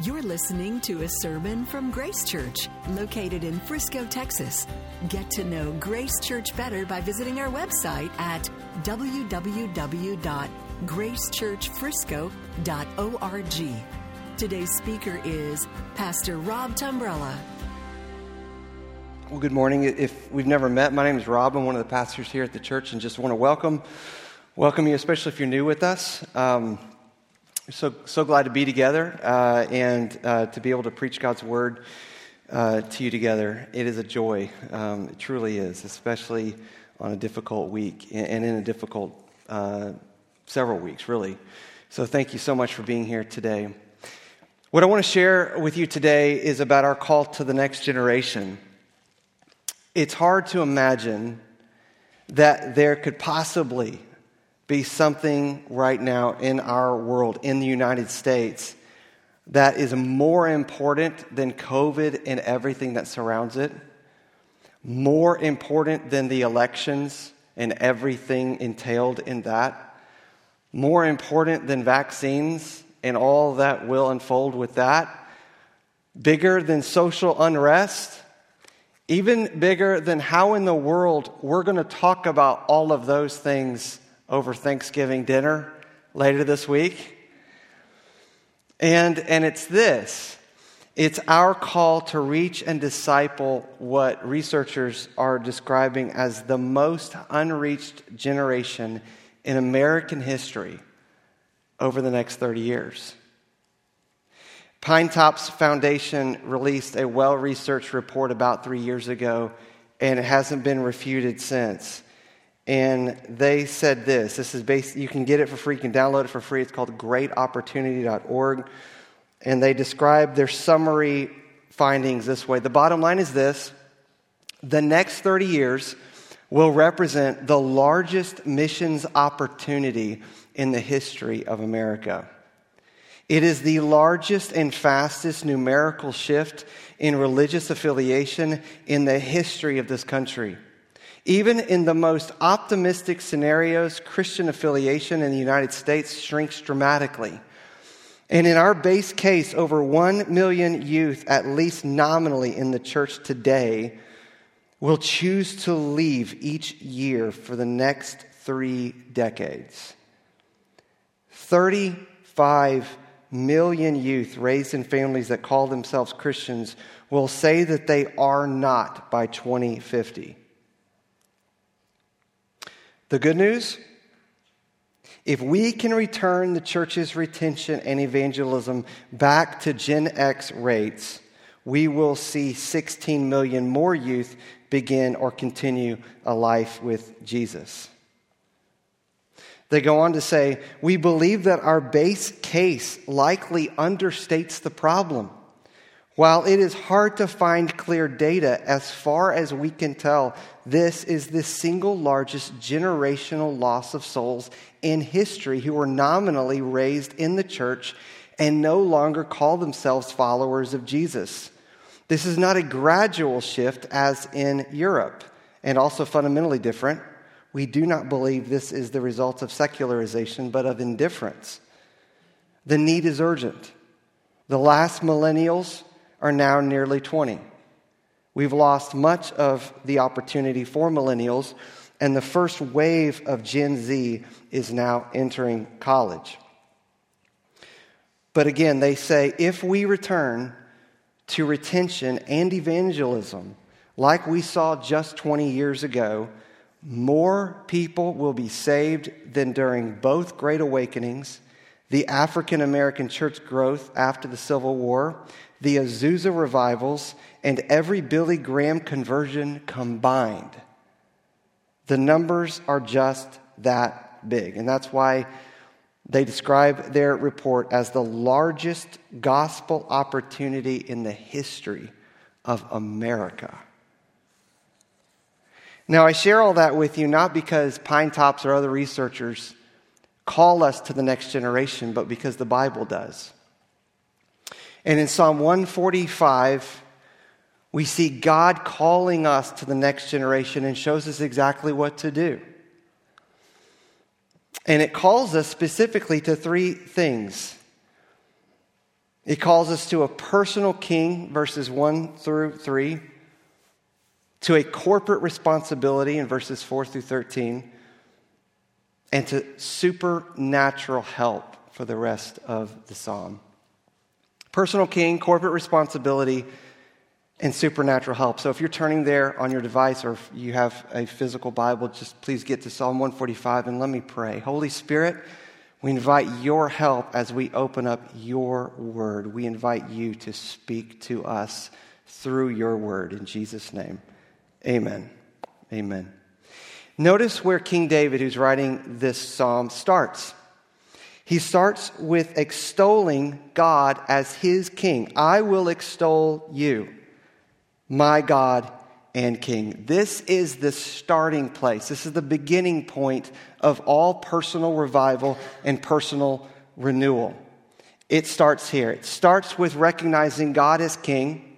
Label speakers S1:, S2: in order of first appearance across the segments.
S1: You're listening to a sermon from Grace Church, located in Frisco, Texas. Get to know Grace Church better by visiting our website at www.gracechurchfrisco.org. Today's speaker is Pastor Rob Tumbrella.
S2: Well, good morning. If we've never met, my name is Rob. I'm one of the pastors here at the church, and just want to welcome welcome you, especially if you're new with us. Um, so, so glad to be together uh, and uh, to be able to preach God's word uh, to you together. It is a joy. Um, it truly is, especially on a difficult week and in a difficult uh, several weeks, really. So, thank you so much for being here today. What I want to share with you today is about our call to the next generation. It's hard to imagine that there could possibly be something right now in our world, in the United States, that is more important than COVID and everything that surrounds it, more important than the elections and everything entailed in that, more important than vaccines and all that will unfold with that, bigger than social unrest, even bigger than how in the world we're going to talk about all of those things over Thanksgiving dinner later this week. And, and it's this it's our call to reach and disciple what researchers are describing as the most unreached generation in American history over the next 30 years. Pinetops Foundation released a well researched report about three years ago, and it hasn't been refuted since. And they said this. This is based, you can get it for free, you can download it for free. It's called greatopportunity.org. And they describe their summary findings this way. The bottom line is this the next 30 years will represent the largest missions opportunity in the history of America. It is the largest and fastest numerical shift in religious affiliation in the history of this country. Even in the most optimistic scenarios, Christian affiliation in the United States shrinks dramatically. And in our base case, over 1 million youth, at least nominally in the church today, will choose to leave each year for the next three decades. 35 million youth raised in families that call themselves Christians will say that they are not by 2050. The good news? If we can return the church's retention and evangelism back to Gen X rates, we will see 16 million more youth begin or continue a life with Jesus. They go on to say, We believe that our base case likely understates the problem. While it is hard to find clear data, as far as we can tell, this is the single largest generational loss of souls in history who were nominally raised in the church and no longer call themselves followers of Jesus. This is not a gradual shift as in Europe, and also fundamentally different. We do not believe this is the result of secularization, but of indifference. The need is urgent. The last millennials are now nearly 20. We've lost much of the opportunity for millennials, and the first wave of Gen Z is now entering college. But again, they say if we return to retention and evangelism, like we saw just 20 years ago, more people will be saved than during both Great Awakenings, the African American church growth after the Civil War, the Azusa revivals, and every Billy Graham conversion combined. The numbers are just that big. And that's why they describe their report as the largest gospel opportunity in the history of America. Now, I share all that with you not because Pinetops or other researchers call us to the next generation, but because the Bible does. And in Psalm 145, we see God calling us to the next generation and shows us exactly what to do. And it calls us specifically to three things. It calls us to a personal king, verses 1 through 3, to a corporate responsibility in verses 4 through 13, and to supernatural help for the rest of the psalm. Personal king, corporate responsibility, and supernatural help. So if you're turning there on your device or if you have a physical Bible, just please get to Psalm 145 and let me pray. Holy Spirit, we invite your help as we open up your word. We invite you to speak to us through your word. In Jesus' name, amen. Amen. Notice where King David, who's writing this psalm, starts. He starts with extolling God as his king. I will extol you my God and King. This is the starting place. This is the beginning point of all personal revival and personal renewal. It starts here. It starts with recognizing God as King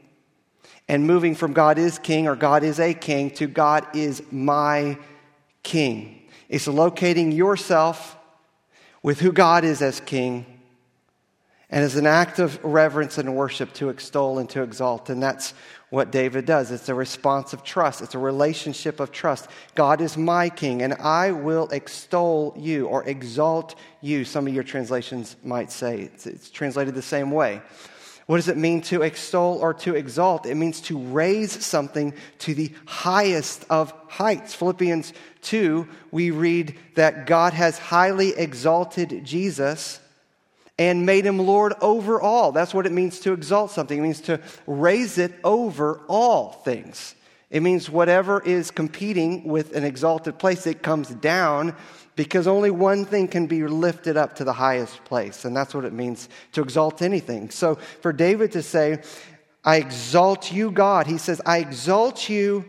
S2: and moving from God is King or God is a King to God is my King. It's locating yourself with who God is as King and as an act of reverence and worship to extol and to exalt. And that's what David does. It's a response of trust, it's a relationship of trust. God is my king, and I will extol you or exalt you. Some of your translations might say it's, it's translated the same way. What does it mean to extol or to exalt? It means to raise something to the highest of heights. Philippians 2, we read that God has highly exalted Jesus and made him Lord over all. That's what it means to exalt something. It means to raise it over all things. It means whatever is competing with an exalted place, it comes down because only one thing can be lifted up to the highest place. And that's what it means to exalt anything. So for David to say, I exalt you, God, he says, I exalt you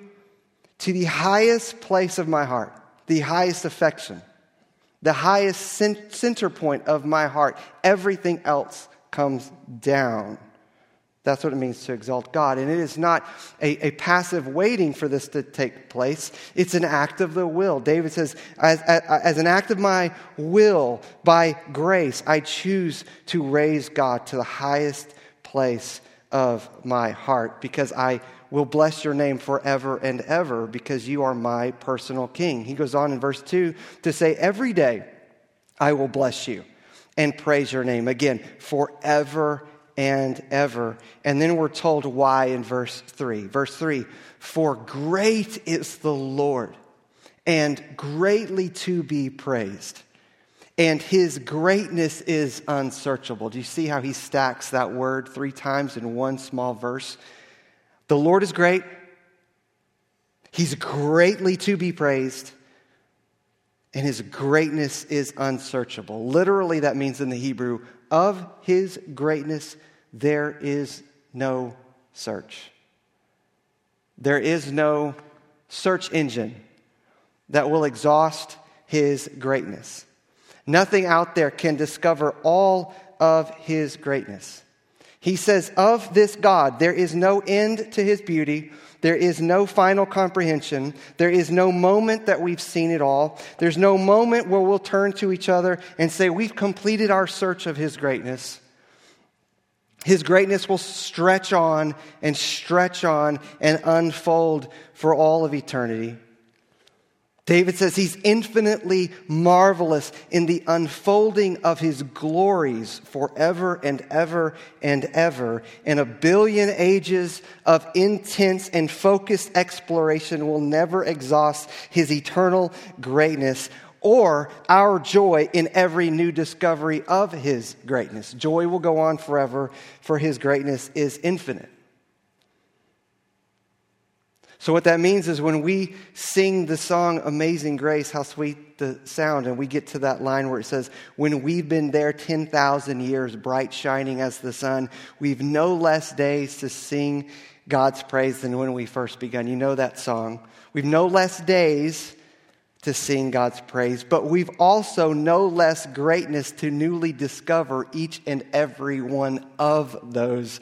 S2: to the highest place of my heart, the highest affection the highest center point of my heart. Everything else comes down. That's what it means to exalt God. And it is not a, a, passive waiting for this to take place, it's an act of the will. David says, as, as, as, an act of my will, by grace, I choose to raise God to the highest place of my heart because I will bless your name forever and ever because you are my personal king. He goes on in verse 2 to say, Every day I will bless you and praise your name. Again, forever and ever. And then we're told why in verse 3. Verse 3 For great is the Lord and greatly to be praised. And his greatness is unsearchable. Do you see how he stacks that word three times in one small verse? The Lord is great. He's greatly to be praised. And his greatness is unsearchable. Literally, that means in the Hebrew, of his greatness, there is no search. There is no search engine that will exhaust his greatness. Nothing out there can discover all of his greatness. He says, Of this God, there is no end to his beauty. There is no final comprehension. There is no moment that we've seen it all. There's no moment where we'll turn to each other and say, We've completed our search of his greatness. His greatness will stretch on and stretch on and unfold for all of eternity. David says he's infinitely marvelous in the unfolding of his glories forever and ever and ever. And a billion ages of intense and focused exploration will never exhaust his eternal greatness or our joy in every new discovery of his greatness. Joy will go on forever, for his greatness is infinite. So, what that means is when we sing the song Amazing Grace, how sweet the sound, and we get to that line where it says, When we've been there 10,000 years, bright shining as the sun, we've no less days to sing God's praise than when we first begun. You know that song. We've no less days to sing God's praise, but we've also no less greatness to newly discover each and every one of those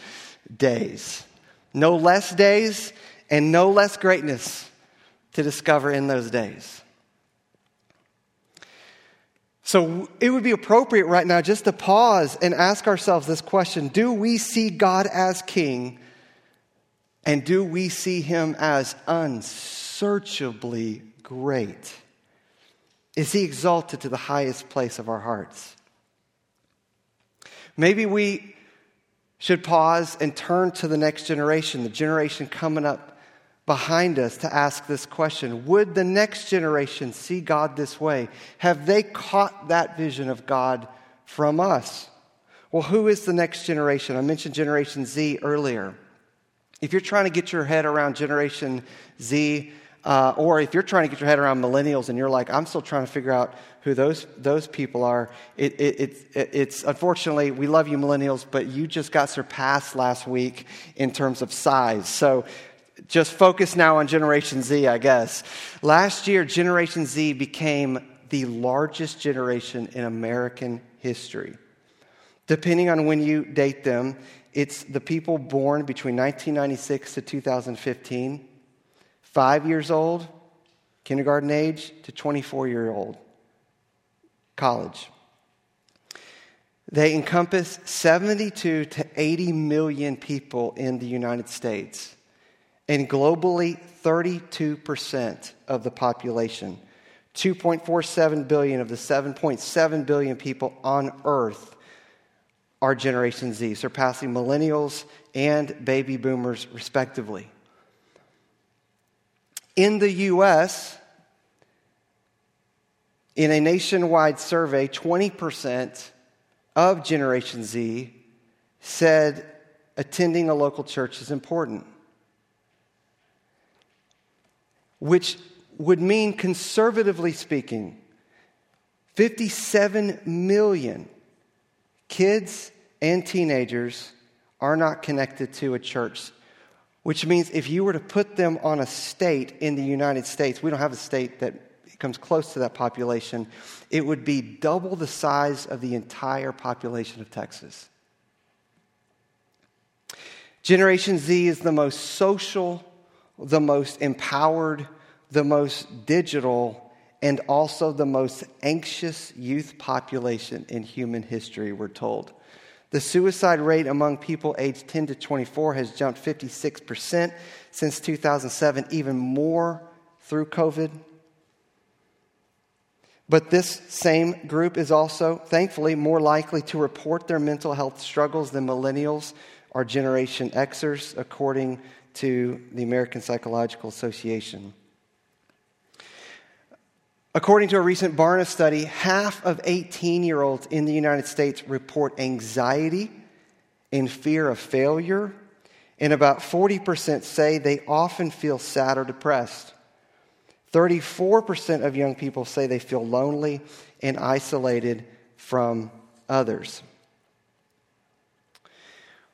S2: days. No less days and no less greatness to discover in those days. So it would be appropriate right now just to pause and ask ourselves this question Do we see God as King? And do we see Him as unsearchably great? Is He exalted to the highest place of our hearts? Maybe we should pause and turn to the next generation, the generation coming up behind us, to ask this question Would the next generation see God this way? Have they caught that vision of God from us? Well, who is the next generation? I mentioned Generation Z earlier. If you're trying to get your head around Generation Z, uh, or if you're trying to get your head around millennials and you're like, I'm still trying to figure out who those, those people are, it, it, it, it's unfortunately, we love you millennials, but you just got surpassed last week in terms of size. So just focus now on Generation Z, I guess. Last year, Generation Z became the largest generation in American history. Depending on when you date them, it's the people born between 1996 to 2015, five years old, kindergarten age, to 24 year old, college. They encompass 72 to 80 million people in the United States and globally 32% of the population. 2.47 billion of the 7.7 billion people on earth are Generation Z, surpassing millennials and baby boomers, respectively. In the US, in a nationwide survey, 20% of Generation Z said attending a local church is important, which would mean, conservatively speaking, 57 million kids and teenagers are not connected to a church, which means if you were to put them on a state in the United States, we don't have a state that comes close to that population, it would be double the size of the entire population of Texas. Generation Z is the most social, the most empowered, the most digital, and also the most anxious youth population in human history, we're told. The suicide rate among people aged 10 to 24 has jumped 56% since 2007, even more through COVID. But this same group is also, thankfully, more likely to report their mental health struggles than millennials or Generation Xers, according to the American Psychological Association. According to a recent Barna study, half of 18 year olds in the United States report anxiety and fear of failure, and about 40% say they often feel sad or depressed. 34% of young people say they feel lonely and isolated from others.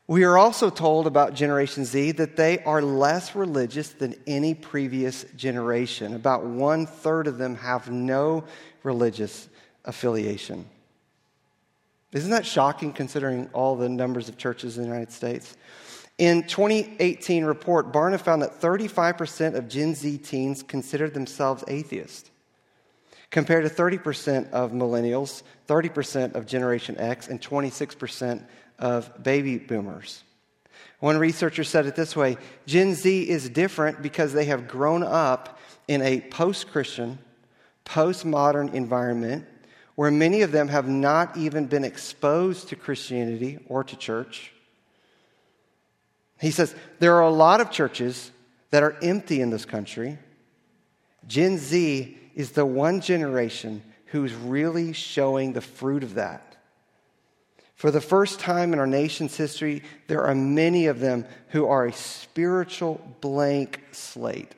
S2: We are also told about Generation Z that they are less religious than any previous generation. About one third of them have no religious affiliation. Isn't that shocking considering all the numbers of churches in the United States? In 2018 report, Barna found that 35% of Gen Z teens considered themselves atheist, compared to 30% of millennials, 30% of Generation X, and 26% of baby boomers. One researcher said it this way Gen Z is different because they have grown up in a post Christian, post modern environment where many of them have not even been exposed to Christianity or to church. He says there are a lot of churches that are empty in this country. Gen Z is the one generation who's really showing the fruit of that. For the first time in our nation's history, there are many of them who are a spiritual blank slate.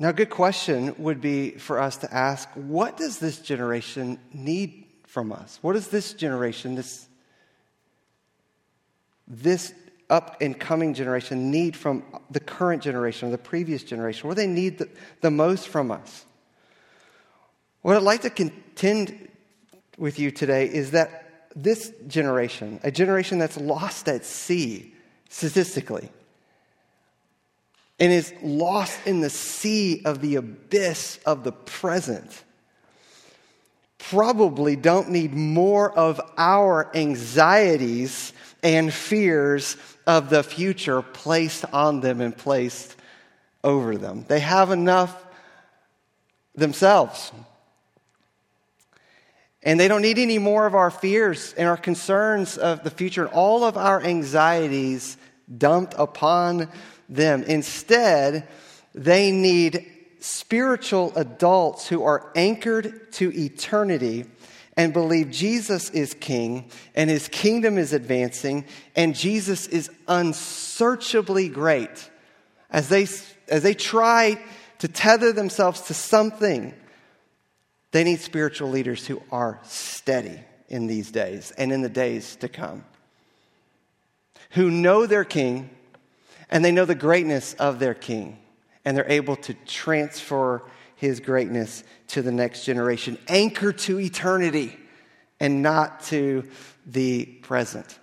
S2: Now, a good question would be for us to ask what does this generation need from us? What does this generation, this, this up and coming generation, need from the current generation or the previous generation? What do they need the, the most from us? What I'd like to contend with you today is that this generation, a generation that's lost at sea statistically, and is lost in the sea of the abyss of the present probably don't need more of our anxieties and fears of the future placed on them and placed over them. They have enough themselves. And they don't need any more of our fears and our concerns of the future and all of our anxieties dumped upon them. Instead, they need spiritual adults who are anchored to eternity and believe Jesus is king and his kingdom is advancing and Jesus is unsearchably great as they, as they try to tether themselves to something. They need spiritual leaders who are steady in these days and in the days to come, who know their king and they know the greatness of their king and they're able to transfer his greatness to the next generation, anchor to eternity and not to the present.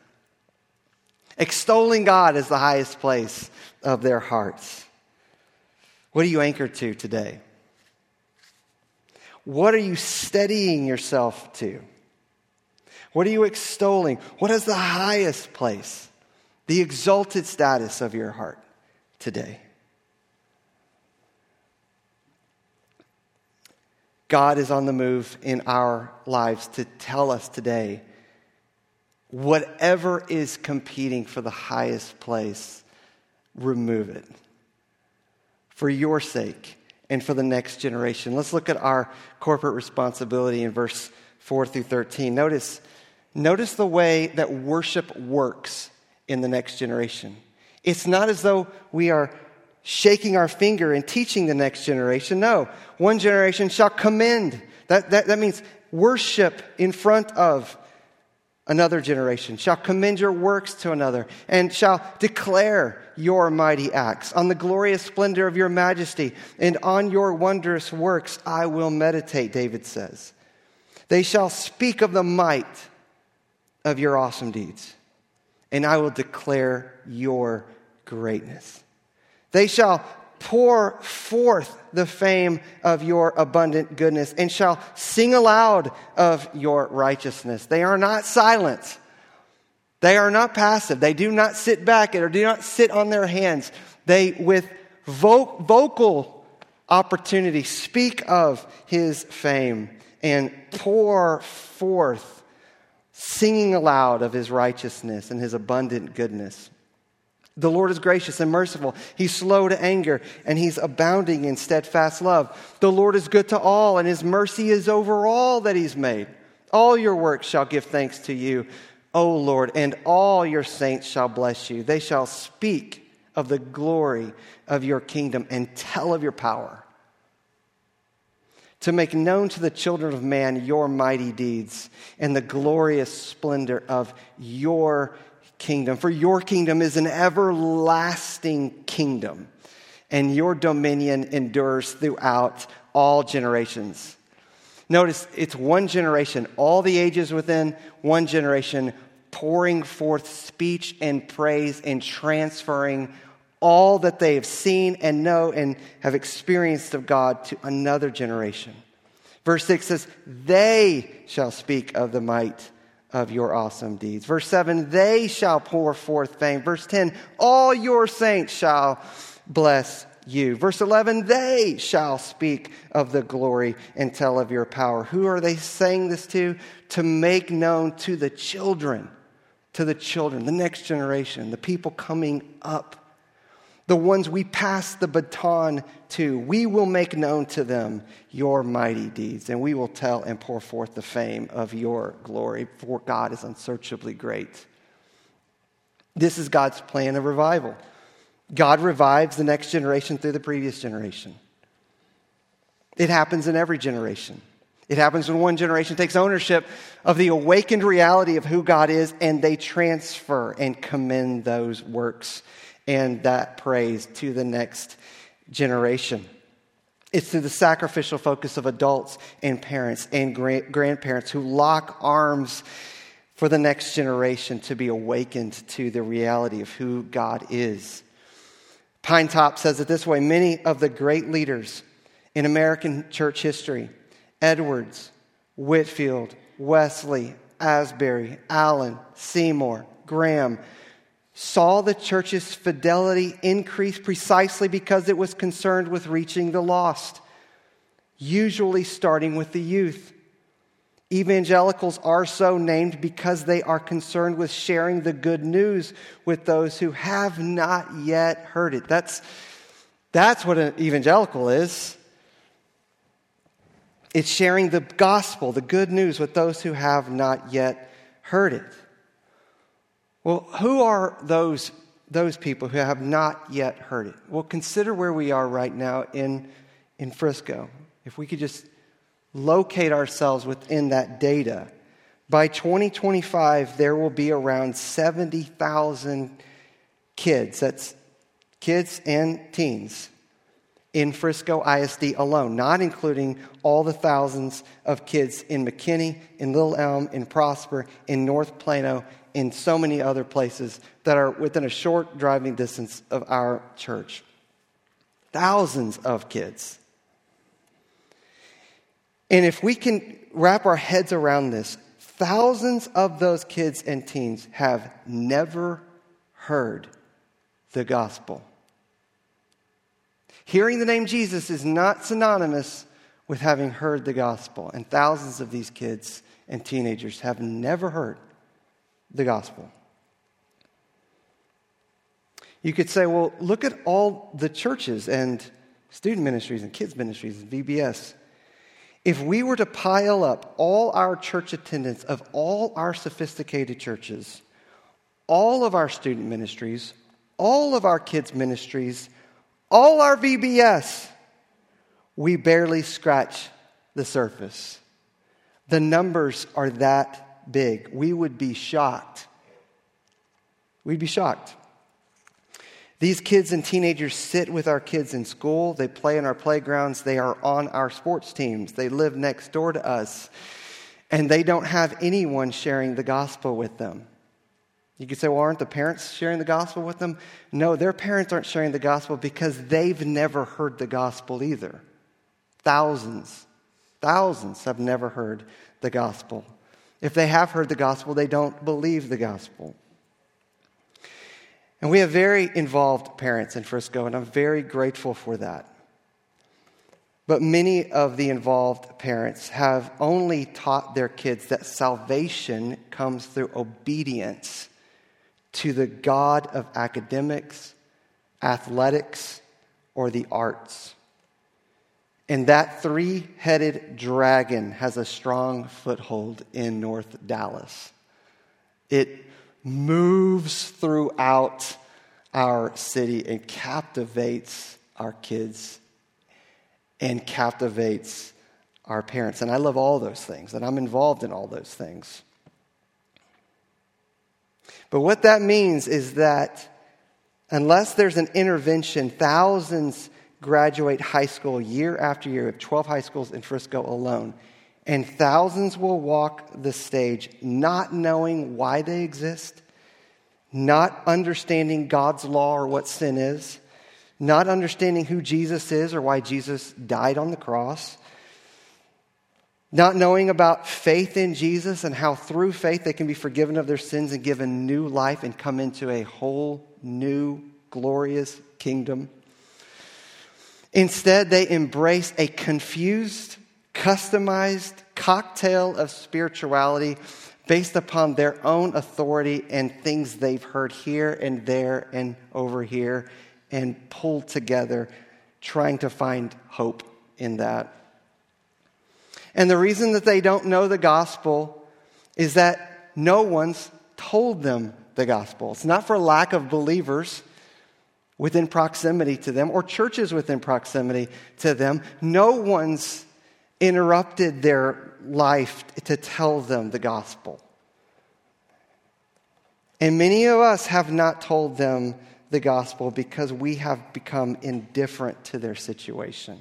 S2: Extolling God as the highest place of their hearts. What are you anchored to today? What are you steadying yourself to? What are you extolling? What is the highest place, the exalted status of your heart today? God is on the move in our lives to tell us today whatever is competing for the highest place, remove it for your sake and for the next generation. Let's look at our corporate responsibility in verse 4 through 13. Notice, notice the way that worship works in the next generation. It's not as though we are shaking our finger and teaching the next generation. No, one generation shall commend. That, that, that means worship in front of another generation, shall commend your works to another, and shall declare your mighty acts. On the glorious splendor of your majesty and on your wondrous works I will meditate, David says. They shall speak of the might of your awesome deeds, and I will declare your greatness. They shall pour forth the fame of your abundant goodness and shall sing aloud of your righteousness. They are not silent. They are not passive. They do not sit back or do not sit on their hands. They, with vo- vocal opportunity, speak of his fame and pour forth, singing aloud of his righteousness and his abundant goodness. The Lord is gracious and merciful. He's slow to anger and he's abounding in steadfast love. The Lord is good to all and his mercy is over all that he's made. All your works shall give thanks to you, O Lord, and all your saints shall bless you. They shall speak of the glory of your kingdom and tell of your power. To make known to the children of man your mighty deeds and the glorious splendor of your kingdom. For your kingdom is an everlasting kingdom, and your dominion endures throughout all generations. Notice it's one generation, all the ages within one generation, pouring forth speech and praise and transferring all that they have seen and know and have experienced of God to another generation. Verse 6 says, They shall speak of the might of your awesome deeds. Verse 7, they shall pour forth fame. Verse 10, all your saints shall bless you. Verse 11, they shall speak of the glory and tell of your power. Who are they saying this to? To make known to the children, to the children, the next generation, the people coming up the ones we pass the baton to. We will make known to them your mighty deeds, and we will tell and pour forth the fame of your glory, for God is unsearchably great. This is God's plan of revival. God revives the next generation through the previous generation. It happens in every generation. It happens when one generation takes ownership of the awakened reality of who God is and they transfer and commend those works and that praise to the next generation. It's through the sacrificial focus of adults and parents and grandparents who lock arms for the next generation to be awakened to the reality of who God is. Pinetop says it this way many of the great leaders in American church history Edwards, Whitefield, Wesley, Asbury, Allen, Seymour, Graham saw the church's fidelity increase precisely because it was concerned with reaching the lost, usually starting with the youth. Evangelicals are so named because they are concerned with sharing the good news with those who have not yet heard it. That's, that's what an evangelical is. It's sharing the gospel, the good news, with those who have not yet heard it. Well, who are those, those people who have not yet heard it? Well, consider where we are right now in, in Frisco. If we could just locate ourselves within that data. By 2025, there will be around 70,000 kids, that's kids and teens, in Frisco ISD alone, not including all the thousands of kids in McKinney, in Little Elm, in Prosper, in North Plano, in so many other places that are within a short driving distance of our church. Thousands of kids. And if we can wrap our heads around this, thousands of those kids and teens have never heard the gospel. Hearing the name Jesus is not synonymous with having heard the gospel, and thousands of these kids and teenagers have never heard the gospel. You could say, well, look at all the churches and student ministries and kids ministries and VBS. If we were to pile up all our church attendance of all our sophisticated churches, all of our student ministries, all of our kids' ministries, all our VBS, we barely scratch the surface. The numbers are that big. We would be shocked. We'd be shocked. These kids and teenagers sit with our kids in school. They play in our playgrounds. They are on our sports teams. They live next door to us. And they don't have anyone sharing the gospel with them. You could say, well, aren't the parents sharing the gospel with them? No, their parents aren't sharing the gospel because they've never heard the gospel either. Thousands, thousands have never heard the gospel. If they have heard the gospel, they don't believe the gospel. And we have very involved parents in Frisco, and I'm very grateful for that. But many of the involved parents have only taught their kids that salvation comes through obedience to the God of academics, athletics, or the arts. And that three headed dragon has a strong foothold in North Dallas. It moves throughout our city and captivates our kids and captivates our parents. And I love all those things, and I'm involved in all those things. But what that means is that unless there's an intervention, thousands graduate high school year after year. Have 12 high schools in Frisco alone. And thousands will walk the stage not knowing why they exist, not understanding God's law or what sin is, not understanding who Jesus is or why Jesus died on the cross, not knowing about faith in Jesus and how through faith they can be forgiven of their sins and given new life and come into a whole new, glorious kingdom. Instead, they embrace a confused, customized cocktail of spirituality based upon their own authority and things they've heard here and there and over here and pulled together, trying to find hope in that. And the reason that they don't know the gospel is that no one's told them the gospel. It's not for lack of believers within proximity to them or churches within proximity to them. No one's interrupted their life to tell them the gospel. And many of us have not told them the gospel because we have become indifferent to their situation.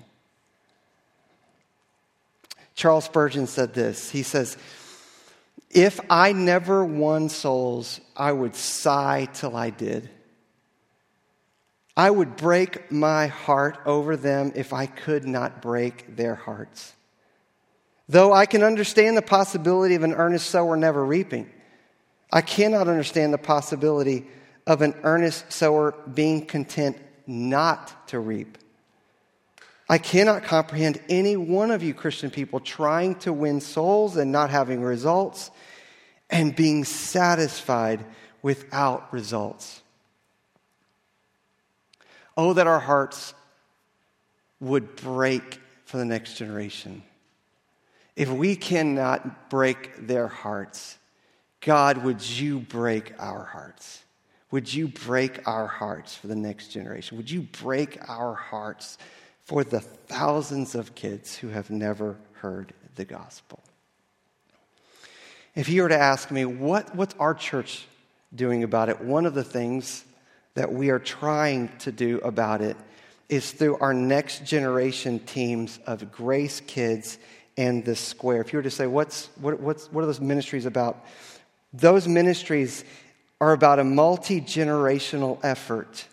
S2: Charles Spurgeon said this. He says, If I never won souls, I would sigh till I did. I would break my heart over them if I could not break their hearts. Though I can understand the possibility of an earnest sower never reaping, I cannot understand the possibility of an earnest sower being content not to reap. I cannot comprehend any one of you Christian people trying to win souls and not having results and being satisfied without results. Oh, that our hearts would break for the next generation. If we cannot break their hearts, God, would you break our hearts? Would you break our hearts for the next generation? Would you break our hearts for the thousands of kids who have never heard the gospel? If you were to ask me, what, what's our church doing about it? One of the things that we are trying to do about it is through our next generation teams of Grace Kids and the Square. If you were to say, what's, what, what's, what are those ministries about? Those ministries are about a multi generational effort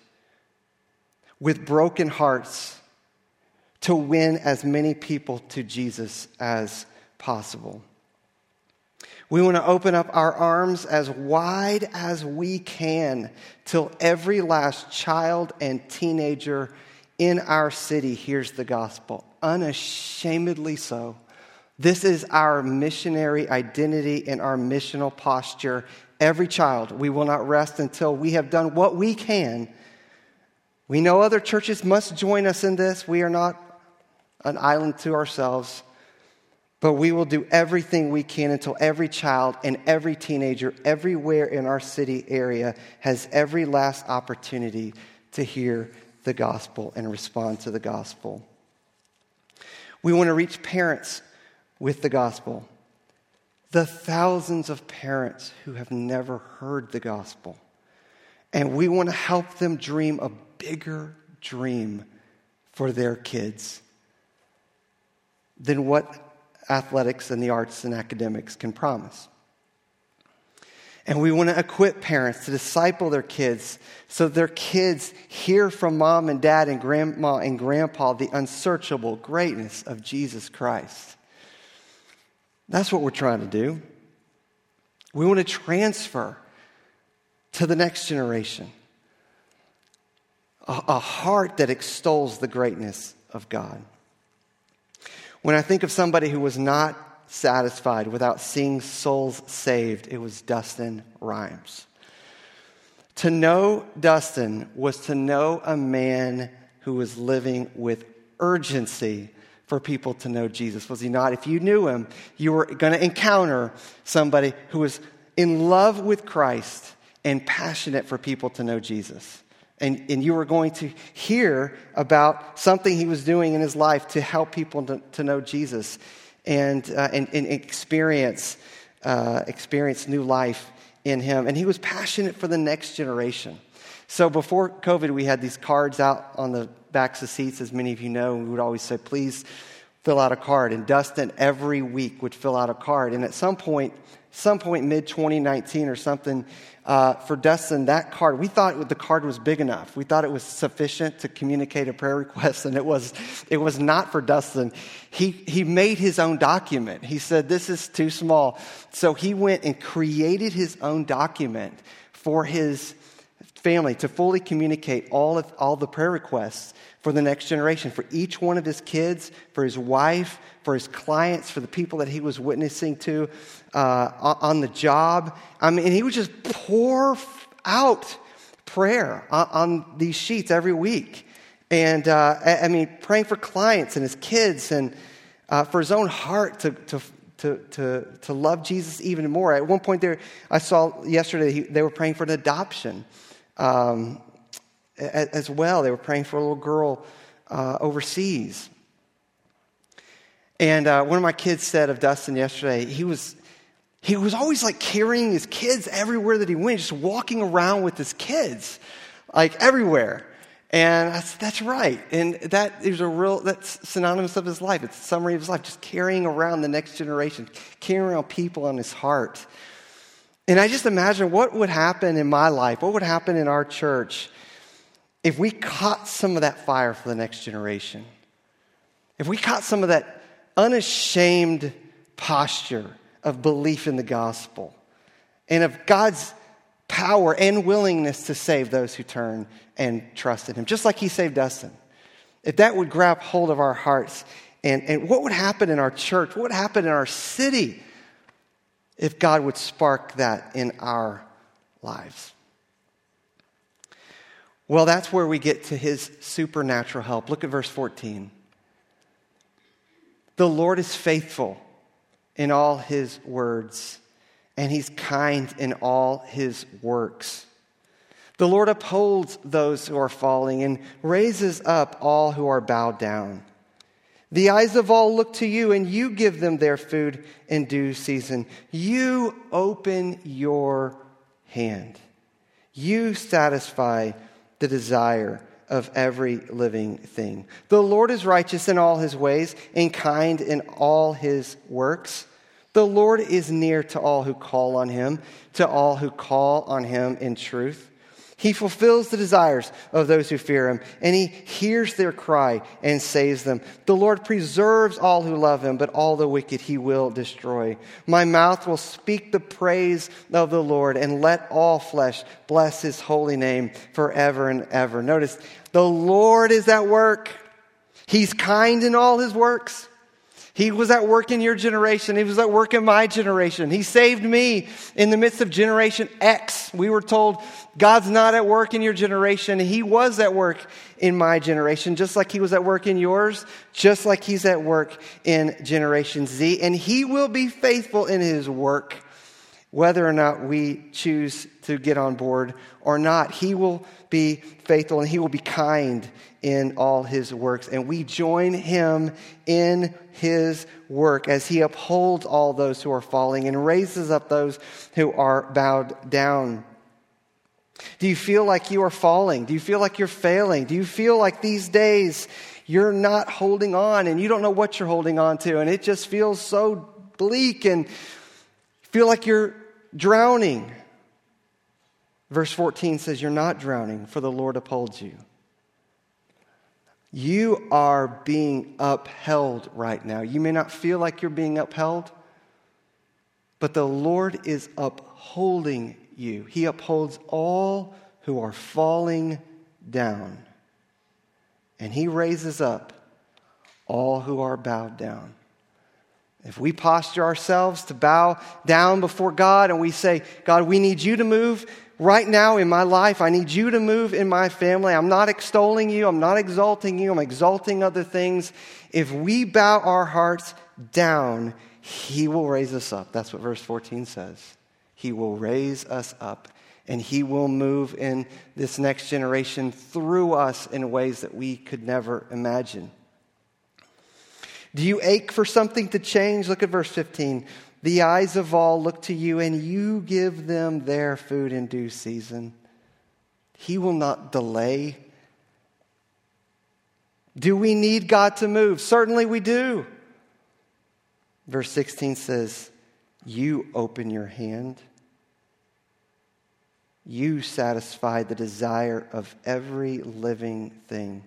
S2: with broken hearts to win as many people to Jesus as possible. We want to open up our arms as wide as we can till every last child and teenager in our city hears the gospel, unashamedly so. This is our missionary identity and our missional posture. Every child, we will not rest until we have done what we can. We know other churches must join us in this. We are not an island to ourselves. But we will do everything we can until every child and every teenager everywhere in our city area has every last opportunity to hear the gospel and respond to the gospel. We want to reach parents with the gospel. The thousands of parents who have never heard the gospel. And we want to help them dream a bigger dream for their kids than what athletics and the arts and academics can promise. And we want to equip parents to disciple their kids so their kids hear from mom and dad and grandma and grandpa the unsearchable greatness of Jesus Christ. That's what we're trying to do. We want to transfer to the next generation a, a heart that extols the greatness of God. When I think of somebody who was not satisfied without seeing souls saved, it was Dustin Rhymes. To know Dustin was to know a man who was living with urgency for people to know Jesus, was he not? If you knew him, you were going to encounter somebody who was in love with Christ and passionate for people to know Jesus and, and you were going to hear about something he was doing in his life to help people to, to know Jesus and, uh, and, and, experience, uh, experience new life in him. And he was passionate for the next generation. So before COVID, we had these cards out on the backs of seats, as many of you know, we would always say, please fill out a card. And Dustin every week would fill out a card. And at some point, some point mid 2019 or something, uh, for Dustin, that card, we thought the card was big enough. We thought it was sufficient to communicate a prayer request, and it was, it was not for Dustin. He, he made his own document. He said, This is too small. So he went and created his own document for his family to fully communicate all, of, all the prayer requests for the next generation, for each one of his kids, for his wife, for his clients, for the people that he was witnessing to uh, on the job. I mean, he would just pour out prayer on, on these sheets every week. And uh, I mean, praying for clients and his kids and uh, for his own heart to, to, to, to, to love Jesus even more. At one point, there, I saw yesterday he, they were praying for an adoption um, as well. They were praying for a little girl uh, overseas. And uh, one of my kids said of Dustin yesterday, he was, he was always like carrying his kids everywhere that he went, just walking around with his kids, like everywhere. And that's, that's right. And that is a real, that's synonymous of his life. It's a summary of his life, just carrying around the next generation, carrying around people on his heart. And I just imagine what would happen in my life, what would happen in our church if we caught some of that fire for the next generation, if we caught some of that unashamed posture of belief in the gospel and of God's power and willingness to save those who turn and trust in Him, just like He saved Dustin. If that would grab hold of our hearts, and, and what would happen in our church? What would happen in our city if God would spark that in our lives? Well, that's where we get to His supernatural help. Look at verse 14. The Lord is faithful in all his words, and he's kind in all his works. The Lord upholds those who are falling and raises up all who are bowed down. The eyes of all look to you, and you give them their food in due season. You open your hand. You satisfy the desire of every living thing. The Lord is righteous in all his ways and kind in all his works. The Lord is near to all who call on him, to all who call on him in truth. He fulfills the desires of those who fear him, and he hears their cry and saves them. The Lord preserves all who love him, but all the wicked he will destroy. My mouth will speak the praise of the Lord, and let all flesh bless his holy name forever and ever. Notice, the Lord is at work. He's kind in all his works. He was at work in your generation. He was at work in my generation. He saved me in the midst of generation X. We were told God's not at work in your generation. He was at work in my generation, just like He was at work in yours, just like He's at work in Generation Z. And He will be faithful in His work, whether or not we choose to get on board or not. He will be faithful and He will be kind in all his works. And we join him in his work as he upholds all those who are falling and raises up those who are bowed down. Do you feel like you are falling? Do you feel like you're failing? Do you feel like these days you're not holding on and you don't know what you're holding on to and it just feels so bleak and feel like you're drowning? Verse 14 says, You're not drowning, for the Lord upholds you. You are being upheld right now. You may not feel like you're being upheld, but the Lord is upholding you. He upholds all who are falling down, and He raises up all who are bowed down. If we posture ourselves to bow down before God and we say, God, we need you to move, right now in my life, I need you to move in my family. I'm not extolling you, I'm not exalting you, I'm exalting other things. If we bow our hearts down, He will raise us up. That's what verse 14 says. He will raise us up and He will move in this next generation through us in ways that we could never imagine. Do you ache for something to change? Look at verse 15. The eyes of all look to you, and you give them their food in due season. He will not delay. Do we need God to move? Certainly we do. Verse 16 says, You open your hand. You satisfy the desire of every living thing.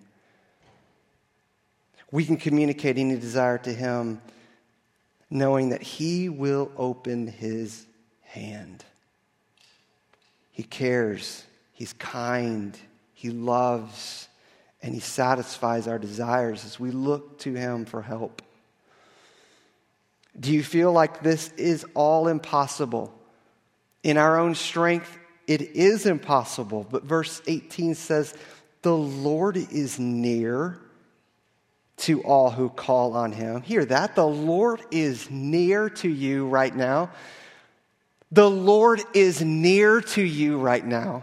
S2: We can communicate any desire to Him knowing that He will open His hand. He cares, He's kind, He loves, and He satisfies our desires as we look to Him for help. Do you feel like this is all impossible? In our own strength, it is impossible. But verse 18 says, The Lord is near to all who call on him. Hear that. The Lord is near to you right now. The Lord is near to you right now.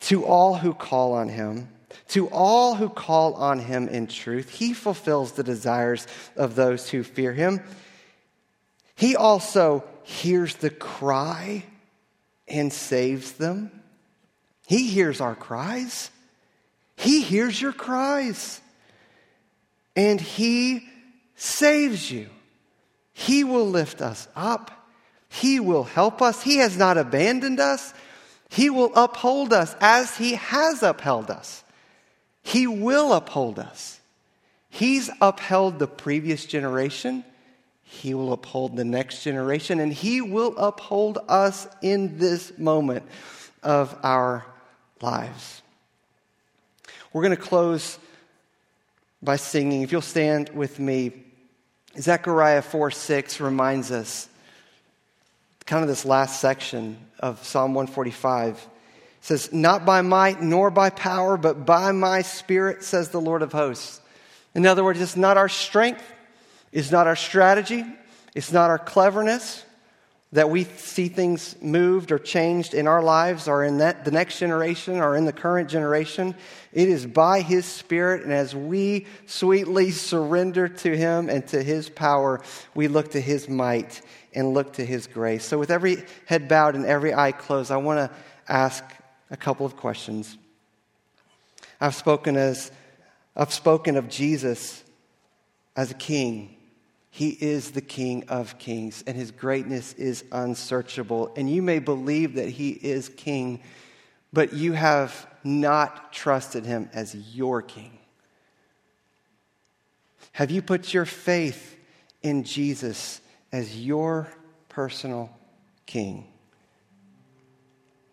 S2: To all who call on him, to all who call on him in truth, he fulfills the desires of those who fear him. He also hears the cry and saves them. He hears our cries. He hears your cries and He saves you. He will lift us up. He will help us. He has not abandoned us. He will uphold us as He has upheld us. He will uphold us. He's upheld the previous generation. He will uphold the next generation, and He will uphold us in this moment of our lives. We're going to close by singing. If you'll stand with me, Zechariah 4 6 reminds us kind of this last section of Psalm 145. It says, Not by might nor by power, but by my spirit, says the Lord of hosts. In other words, it's not our strength, it's not our strategy, it's not our cleverness that we see things moved or changed in our lives or in that, the next generation or in the current generation. It is by His Spirit, and as we sweetly surrender to Him and to His power, we look to His might and look to His grace. So, with every head bowed and every eye closed, I want to ask a couple of questions. I've spoken as I've spoken of Jesus as a king. He is the King of kings, and his greatness is unsearchable. And you may believe that he is king, but you have not trusted him as your king. Have you put your faith in Jesus as your personal king?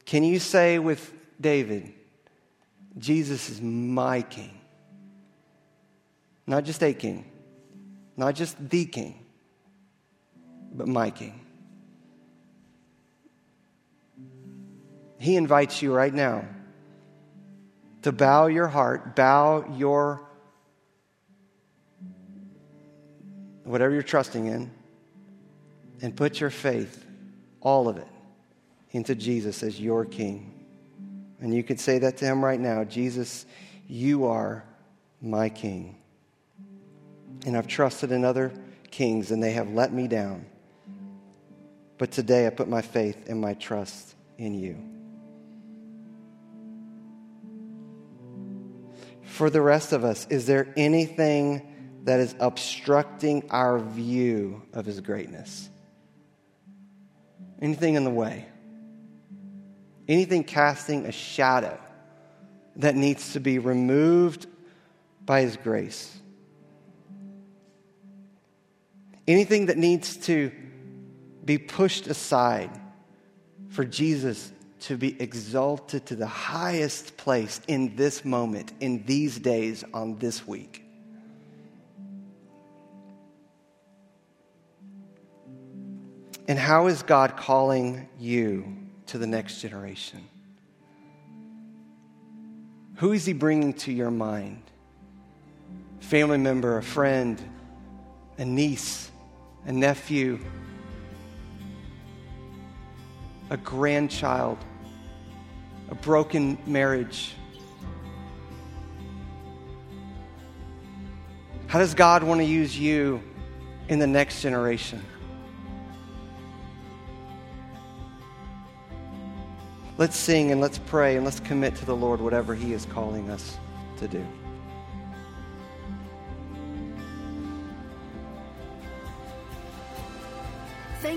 S2: Can you say with David, Jesus is my king? Not just a king not just the king, but my king. He invites you right now to bow your heart, bow your whatever you're trusting in, and put your faith, all of it, into Jesus as your king. And you could say that to him right now Jesus, you are my king and I've trusted in other kings, and they have let me down. But today I put my faith and my trust in you. For the rest of us, is there anything that is obstructing our view of his greatness? Anything in the way? Anything casting a shadow that needs to be removed by his grace? Anything that needs to be pushed aside for Jesus to be exalted to the highest place in this moment, in these days, on this week. And how is God calling you to the next generation? Who is He bringing to your mind? Family member, a friend, a niece, a nephew, a grandchild, a broken marriage. How does God want to use you in the next generation? Let's sing and let's pray and let's commit to the Lord whatever He is calling us to do.